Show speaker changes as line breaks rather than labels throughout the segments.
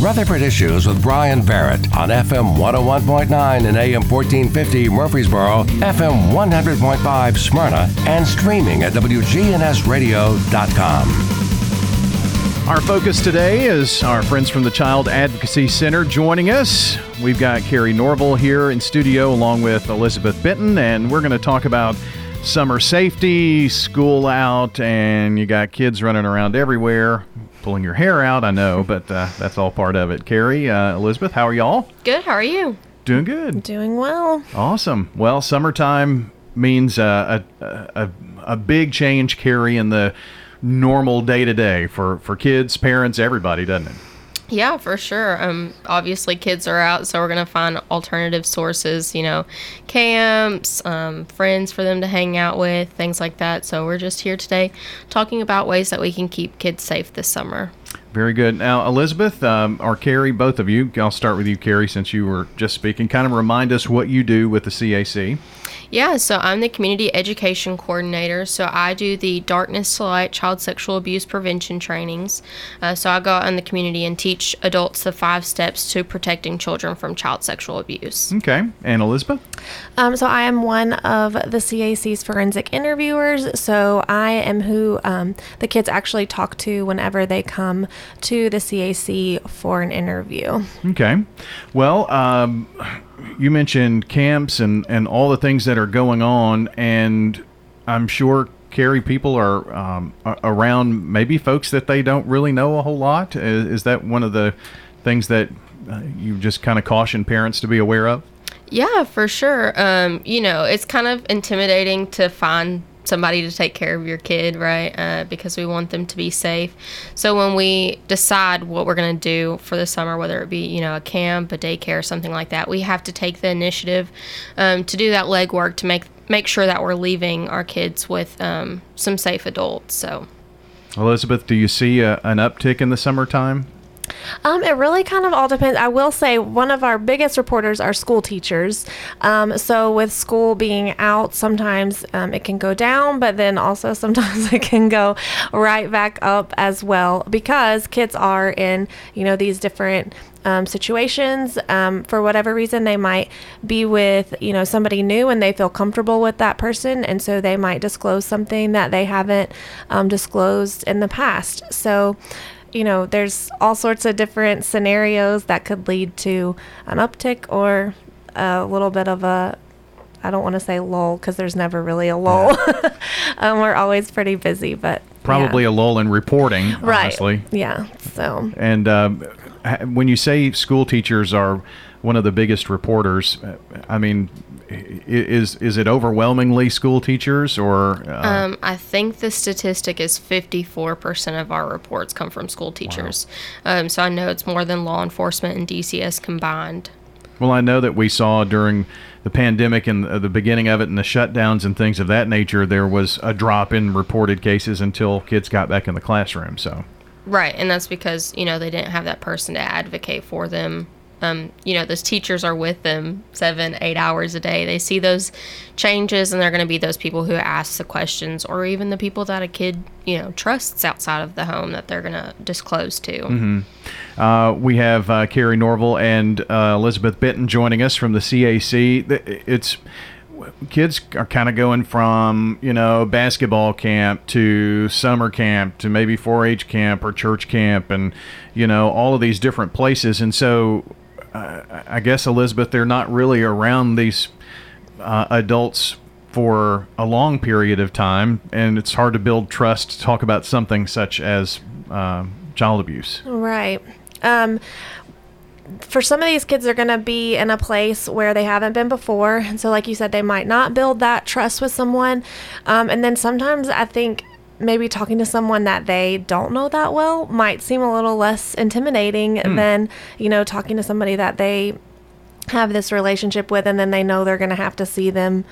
Rutherford Issues with Brian Barrett on FM 101.9 and AM 1450 Murfreesboro, FM 100.5 Smyrna, and streaming at WGNSradio.com.
Our focus today is our friends from the Child Advocacy Center joining us. We've got Carrie Norval here in studio along with Elizabeth Benton, and we're going to talk about summer safety, school out, and you got kids running around everywhere pulling your hair out, I know, but uh, that's all part of it. Carrie, uh, Elizabeth, how are y'all?
Good. How are you?
Doing good.
Doing well.
Awesome. Well, summertime means uh, a, a, a big change, Carrie, in the normal day to day for for kids, parents, everybody, doesn't it?
Yeah, for sure. Um, obviously, kids are out, so we're gonna find alternative sources. You know, camps, um, friends for them to hang out with, things like that. So we're just here today, talking about ways that we can keep kids safe this summer.
Very good. Now, Elizabeth um, or Carrie, both of you, I'll start with you, Carrie, since you were just speaking. Kind of remind us what you do with the CAC.
Yeah, so I'm the community education coordinator. So I do the Darkness to Light child sexual abuse prevention trainings. Uh, so I go out in the community and teach adults the five steps to protecting children from child sexual abuse.
Okay. And Elizabeth?
Um, so I am one of the CAC's forensic interviewers. So I am who um, the kids actually talk to whenever they come to the CAC for an interview.
Okay. Well, um, you mentioned camps and, and all the things that are going on, and I'm sure Carrie people are um, around maybe folks that they don't really know a whole lot. Is, is that one of the things that uh, you just kind of caution parents to be aware of?
Yeah, for sure. Um, you know, it's kind of intimidating to find somebody to take care of your kid, right? Uh, because we want them to be safe. So when we decide what we're going to do for the summer, whether it be you know a camp, a daycare, something like that, we have to take the initiative um, to do that legwork to make make sure that we're leaving our kids with um, some safe adults. So.
Elizabeth, do you see a, an uptick in the summertime?
Um, it really kind of all depends. I will say one of our biggest reporters are school teachers. Um, so with school being out, sometimes um, it can go down, but then also sometimes it can go right back up as well because kids are in you know these different um, situations. Um, for whatever reason, they might be with you know somebody new and they feel comfortable with that person, and so they might disclose something that they haven't um, disclosed in the past. So you know, there's all sorts of different scenarios that could lead to an uptick or a little bit of a I don't want to say lull because there's never really a lull. Yeah. um, we're always pretty busy, but
probably
yeah.
a lull in reporting,
right?
Honestly.
Yeah. So.
And um, when you say school teachers are one of the biggest reporters, I mean, is is it overwhelmingly school teachers or?
Uh... Um, I think the statistic is fifty four percent of our reports come from school teachers. Wow. Um, so I know it's more than law enforcement and DCS combined.
Well, I know that we saw during the pandemic and the beginning of it and the shutdowns and things of that nature, there was a drop in reported cases until kids got back in the classroom. So.
Right, and that's because you know they didn't have that person to advocate for them um, you know, those teachers are with them seven, eight hours a day. They see those changes, and they're going to be those people who ask the questions, or even the people that a kid, you know, trusts outside of the home that they're going to disclose to.
Mm-hmm. Uh, we have uh, Carrie Norval and uh, Elizabeth Benton joining us from the CAC. It's kids are kind of going from you know basketball camp to summer camp to maybe 4-H camp or church camp and you know all of these different places and so I guess Elizabeth, they're not really around these uh, adults for a long period of time, and it's hard to build trust to talk about something such as uh, child abuse.
Right. Um, for some of these kids, they're going to be in a place where they haven't been before. And so, like you said, they might not build that trust with someone. Um, and then sometimes I think maybe talking to someone that they don't know that well might seem a little less intimidating mm. than, you know, talking to somebody that they have this relationship with and then they know they're going to have to see them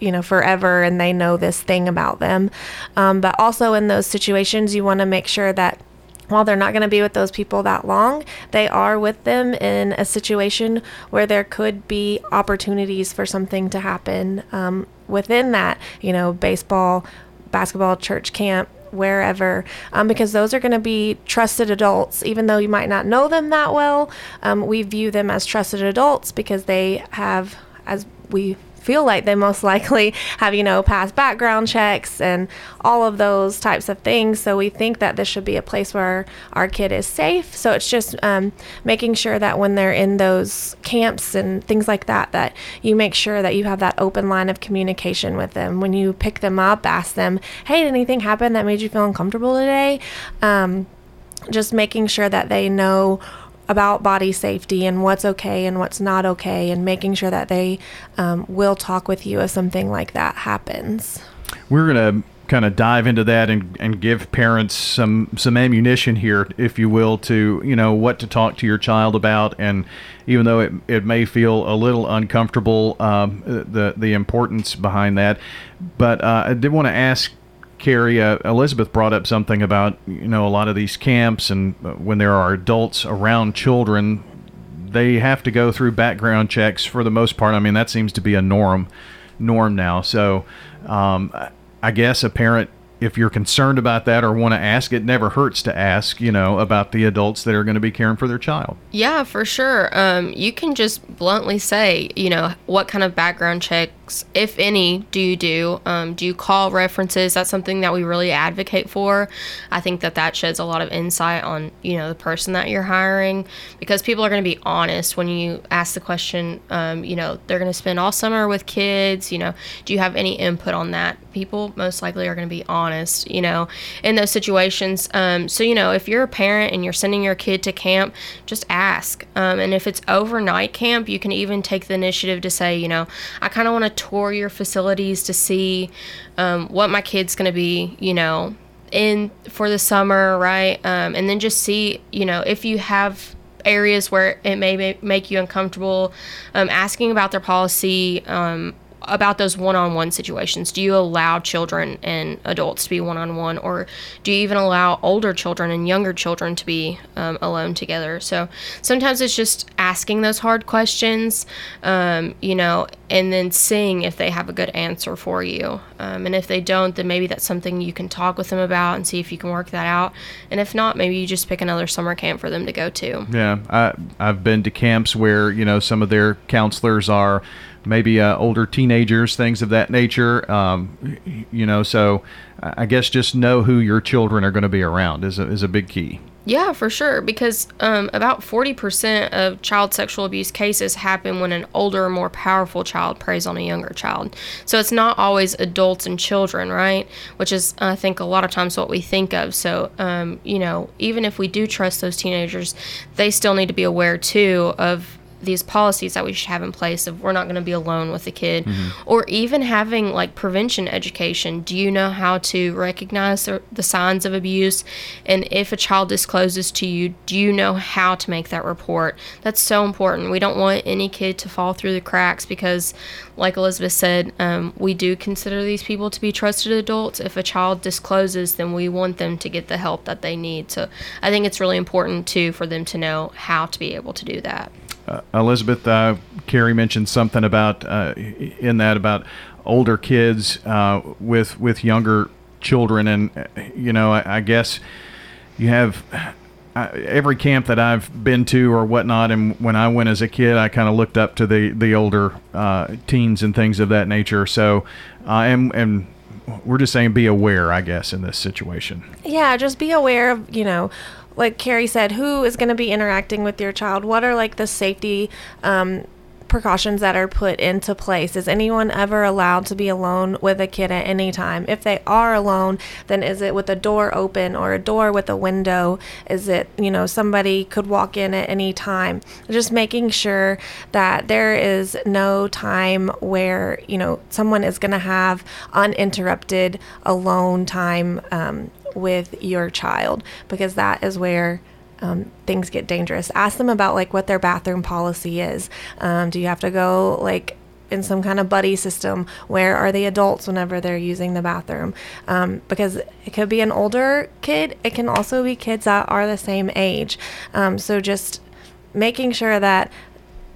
you know forever and they know this thing about them um, but also in those situations you want to make sure that while they're not going to be with those people that long, they are with them in a situation where there could be opportunities for something to happen um, within that, you know, baseball basketball, church camp, wherever, um, because those are going to be trusted adults. Even though you might not know them that well, um, we view them as trusted adults because they have, as we feel like they most likely have, you know, passed background checks and all of those types of things. So we think that this should be a place where our kid is safe. So it's just um, making sure that when they're in those camps and things like that, that you make sure that you have that open line of communication with them. When you pick them up, ask them, hey, did anything happen that made you feel uncomfortable today? Um, just making sure that they know about body safety and what's okay and what's not okay, and making sure that they um, will talk with you if something like that happens.
We're going to kind of dive into that and, and give parents some some ammunition here, if you will, to you know what to talk to your child about. And even though it, it may feel a little uncomfortable, um, the the importance behind that. But uh, I did want to ask Carrie, uh, Elizabeth brought up something about you know a lot of these camps and uh, when there are adults around children, they have to go through background checks for the most part. I mean that seems to be a norm norm now. So um, I guess a parent if you're concerned about that or want to ask, it never hurts to ask, you know, about the adults that are going to be caring for their child.
Yeah, for sure. Um, you can just bluntly say, you know, what kind of background checks, if any, do you do? Um, do you call references? That's something that we really advocate for. I think that that sheds a lot of insight on, you know, the person that you're hiring because people are going to be honest when you ask the question, um, you know, they're going to spend all summer with kids, you know, do you have any input on that? People most likely are going to be honest you know, in those situations. Um, so, you know, if you're a parent and you're sending your kid to camp, just ask. Um, and if it's overnight camp, you can even take the initiative to say, you know, I kind of want to tour your facilities to see um, what my kid's going to be, you know, in for the summer, right? Um, and then just see, you know, if you have areas where it may make you uncomfortable, um, asking about their policy um, about those one-on-one situations? Do you allow children and adults to be one-on-one or do you even allow older children and younger children to be um, alone together? So sometimes it's just asking those hard questions um, you know and then seeing if they have a good answer for you. Um, and if they don't then maybe that's something you can talk with them about and see if you can work that out. And if not maybe you just pick another summer camp for them to go to.
Yeah I, i've been to camps where you know some of their counselors are maybe uh, older teenagers, things of that nature. Um, you know, so I guess just know who your children are going to be around is a, is a big key.
Yeah, for sure. Because um, about 40% of child sexual abuse cases happen when an older, more powerful child preys on a younger child. So it's not always adults and children, right? Which is, I think, a lot of times what we think of. So, um, you know, even if we do trust those teenagers, they still need to be aware, too, of these policies that we should have in place of we're not going to be alone with the kid. Mm-hmm. or even having like prevention education. Do you know how to recognize the, signs of abuse? And if a child discloses to you do you know how to make that report? That's so important. We don't want any kid to fall through the cracks because like elizabeth said um, we do consider these people to be trusted adults. If a child discloses then we want them to get the help that they need. So i think it's really important too for them to know how to be able to do that
uh, Elizabeth, uh, Carrie mentioned something about uh, in that about older kids uh, with with younger children, and uh, you know, I, I guess you have every camp that I've been to or whatnot, and when I went as a kid, I kind of looked up to the the older teens and things of that nature. So, and and we're just saying, be aware, I guess, in this situation.
Yeah, just be aware of you know like Carrie said, who is going to be interacting with your child? What are like the safety um, precautions that are put into place? Is anyone ever allowed to be alone with a kid at any time? If they are alone, then is it with a door open or a door with a window? Is it, you know, somebody could walk in at any time? Just making sure that there is no time where, you know, someone is going to have uninterrupted alone time um, with your child because that is where um, things get dangerous. Ask them about like what their bathroom policy is. Um, do you have to go like in some kind of buddy system? Where are the adults whenever they're using the bathroom? Um, because it could be an older kid. It can also be kids that are the same age. Um, so just making sure that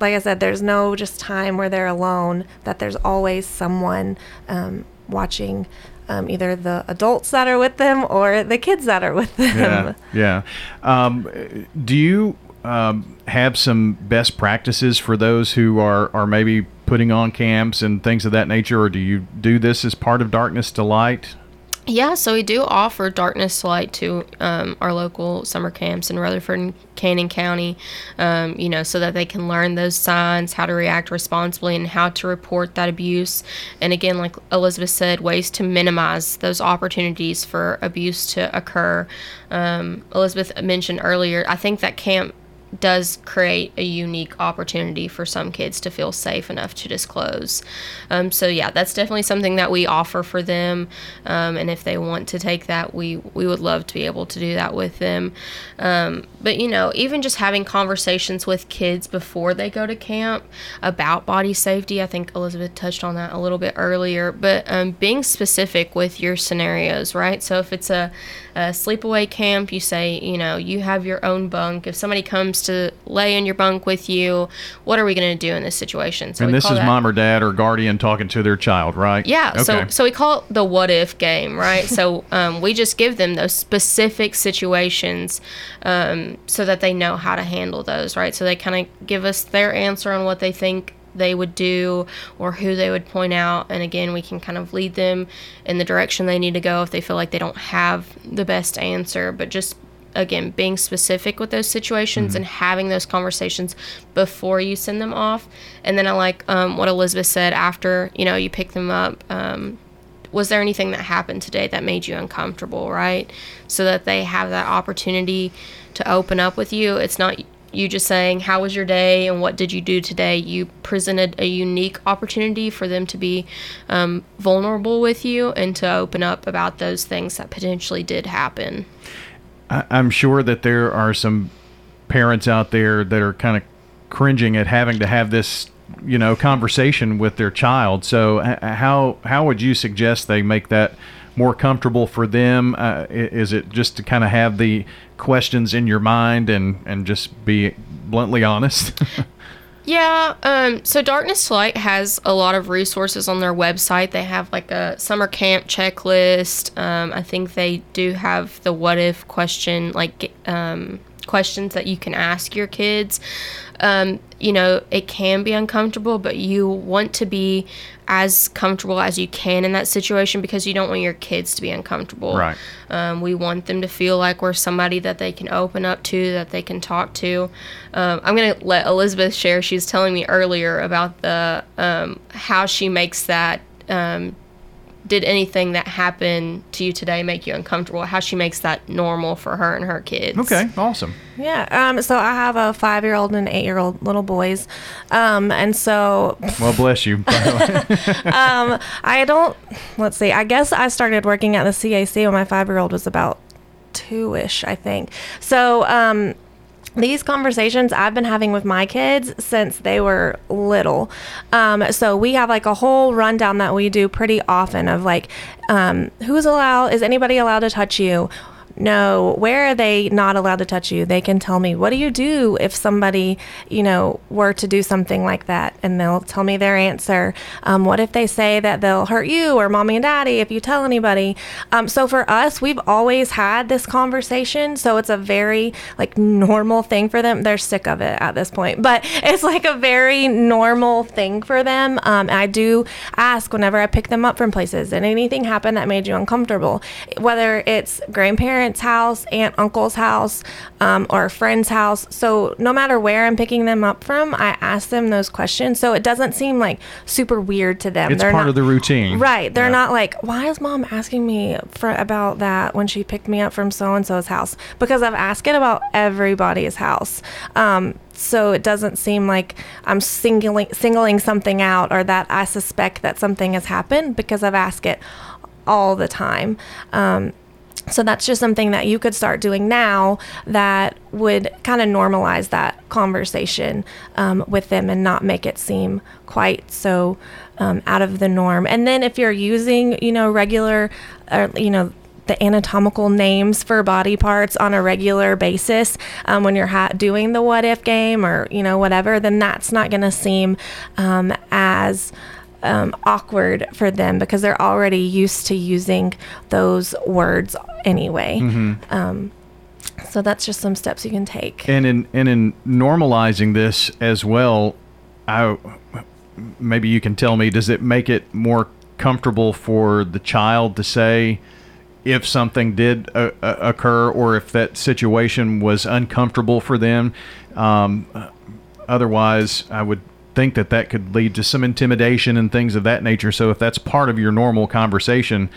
like I said, there's no just time where they're alone, that there's always someone um, watching um, either the adults that are with them or the kids that are with them.
Yeah, yeah. Um, do you um, have some best practices for those who are, are maybe putting on camps and things of that nature, or do you do this as part of Darkness to Light?
Yeah, so we do offer Darkness Light to um, our local summer camps in Rutherford and Cannon County, um, you know, so that they can learn those signs, how to react responsibly, and how to report that abuse. And again, like Elizabeth said, ways to minimize those opportunities for abuse to occur. Um, Elizabeth mentioned earlier, I think that camp does create a unique opportunity for some kids to feel safe enough to disclose. Um, so yeah, that's definitely something that we offer for them, um, and if they want to take that, we we would love to be able to do that with them. Um, but you know, even just having conversations with kids before they go to camp about body safety, I think Elizabeth touched on that a little bit earlier. But um, being specific with your scenarios, right? So if it's a, a sleepaway camp, you say, you know, you have your own bunk. If somebody comes to lay in your bunk with you. What are we going to do in this situation?
So and this is that, mom or dad or guardian talking to their child, right?
Yeah. Okay. So so we call it the what if game, right? so um, we just give them those specific situations um, so that they know how to handle those, right? So they kind of give us their answer on what they think they would do or who they would point out. And again, we can kind of lead them in the direction they need to go if they feel like they don't have the best answer, but just again being specific with those situations mm-hmm. and having those conversations before you send them off. And then i like um, what elizabeth said after you know you pick them up um, was there anything that happened today that made you uncomfortable right? So that they have that opportunity to open up with you. It's not you just saying how was your day and what did you do today? You presented a unique opportunity for them to be um, vulnerable with you and to open up about those things that potentially did happen
I, I'm sure that there are some parents out there that are kind of cringing at having to have this you know conversation with their child. So how how would you suggest they make that more comfortable for them? Uh, is it just to kind of have the questions in your mind and and just be bluntly honest
Yeah, um, so Darkness to Light has a lot of resources on their website. They have like a summer camp checklist. Um, I think they do have the what if question, like um, questions that you can ask your kids. Um, you know, it can be uncomfortable, but you want to be as comfortable as you can in that situation because you don't want your kids to be uncomfortable.
Right.
Um, we want them to feel like we're somebody that they can open up to, that they can talk to. Um, I'm gonna let Elizabeth share. She's telling me earlier about the um, how she makes that um, did anything that happened to you today make you uncomfortable? How she makes that normal for her and her kids.
Okay, awesome.
Yeah. Um, so I have a five year old and an eight year old little boys. Um, and so.
Well, bless you.
um, I don't, let's see, I guess I started working at the CAC when my five year old was about two ish, I think. So, um, these conversations I've been having with my kids since they were little. Um, so we have like a whole rundown that we do pretty often of like, um, who's allowed, is anybody allowed to touch you? No, where are they not allowed to touch you? They can tell me, what do you do if somebody, you know, were to do something like that? And they'll tell me their answer. Um, what if they say that they'll hurt you or mommy and daddy if you tell anybody? Um, so for us, we've always had this conversation. So it's a very like normal thing for them. They're sick of it at this point, but it's like a very normal thing for them. Um, I do ask whenever I pick them up from places, and anything happen that made you uncomfortable? Whether it's grandparents, parents' house, aunt, uncle's house, um, or a friend's house. So no matter where I'm picking them up from, I ask them those questions. So it doesn't seem like super weird to them.
It's They're part not, of the routine,
right? They're yeah. not like, why is mom asking me for about that when she picked me up from so and so's house? Because I've asked it about everybody's house. Um, so it doesn't seem like I'm singling singling something out or that I suspect that something has happened because I've asked it all the time. Um, so that's just something that you could start doing now that would kind of normalize that conversation um, with them and not make it seem quite so um, out of the norm. And then if you're using, you know, regular, uh, you know, the anatomical names for body parts on a regular basis um, when you're ha- doing the what if game or you know whatever then that's not going to seem um, as um, awkward for them because they're already used to using those words anyway. Um, so that's just some steps you can take.
And in and in normalizing this as well, I maybe you can tell me does it make it more comfortable for the child to say if something did uh, uh, occur or if that situation was uncomfortable for them um, otherwise i would think that that could lead to some intimidation and things of that nature so if that's part of your normal conversation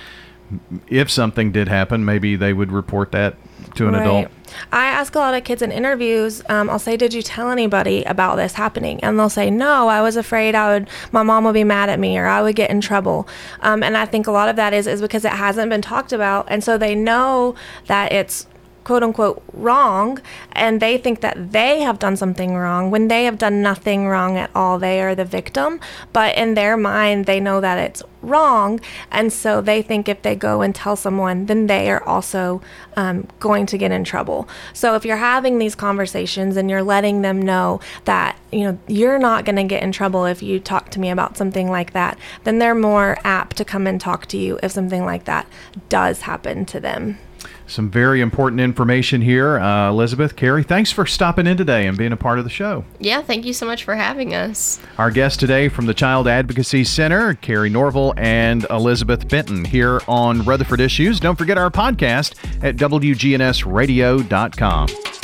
if something did happen maybe they would report that to an adult
I ask a lot of kids in interviews. Um, I'll say, "Did you tell anybody about this happening?" And they'll say, "No, I was afraid I would, my mom would be mad at me, or I would get in trouble." Um, and I think a lot of that is is because it hasn't been talked about, and so they know that it's quote unquote wrong and they think that they have done something wrong when they have done nothing wrong at all they are the victim. But in their mind they know that it's wrong and so they think if they go and tell someone then they are also um, going to get in trouble. So if you're having these conversations and you're letting them know that you know you're not going to get in trouble if you talk to me about something like that then they're more apt to come and talk to you if something like that does happen to them
some very important information here. Uh, Elizabeth, Carrie, thanks for stopping in today and being a part of the show.
Yeah, thank you so much for having us.
Our guests today from the Child Advocacy Center, Carrie Norville and Elizabeth Benton, here on Rutherford Issues. Don't forget our podcast at WGNSradio.com.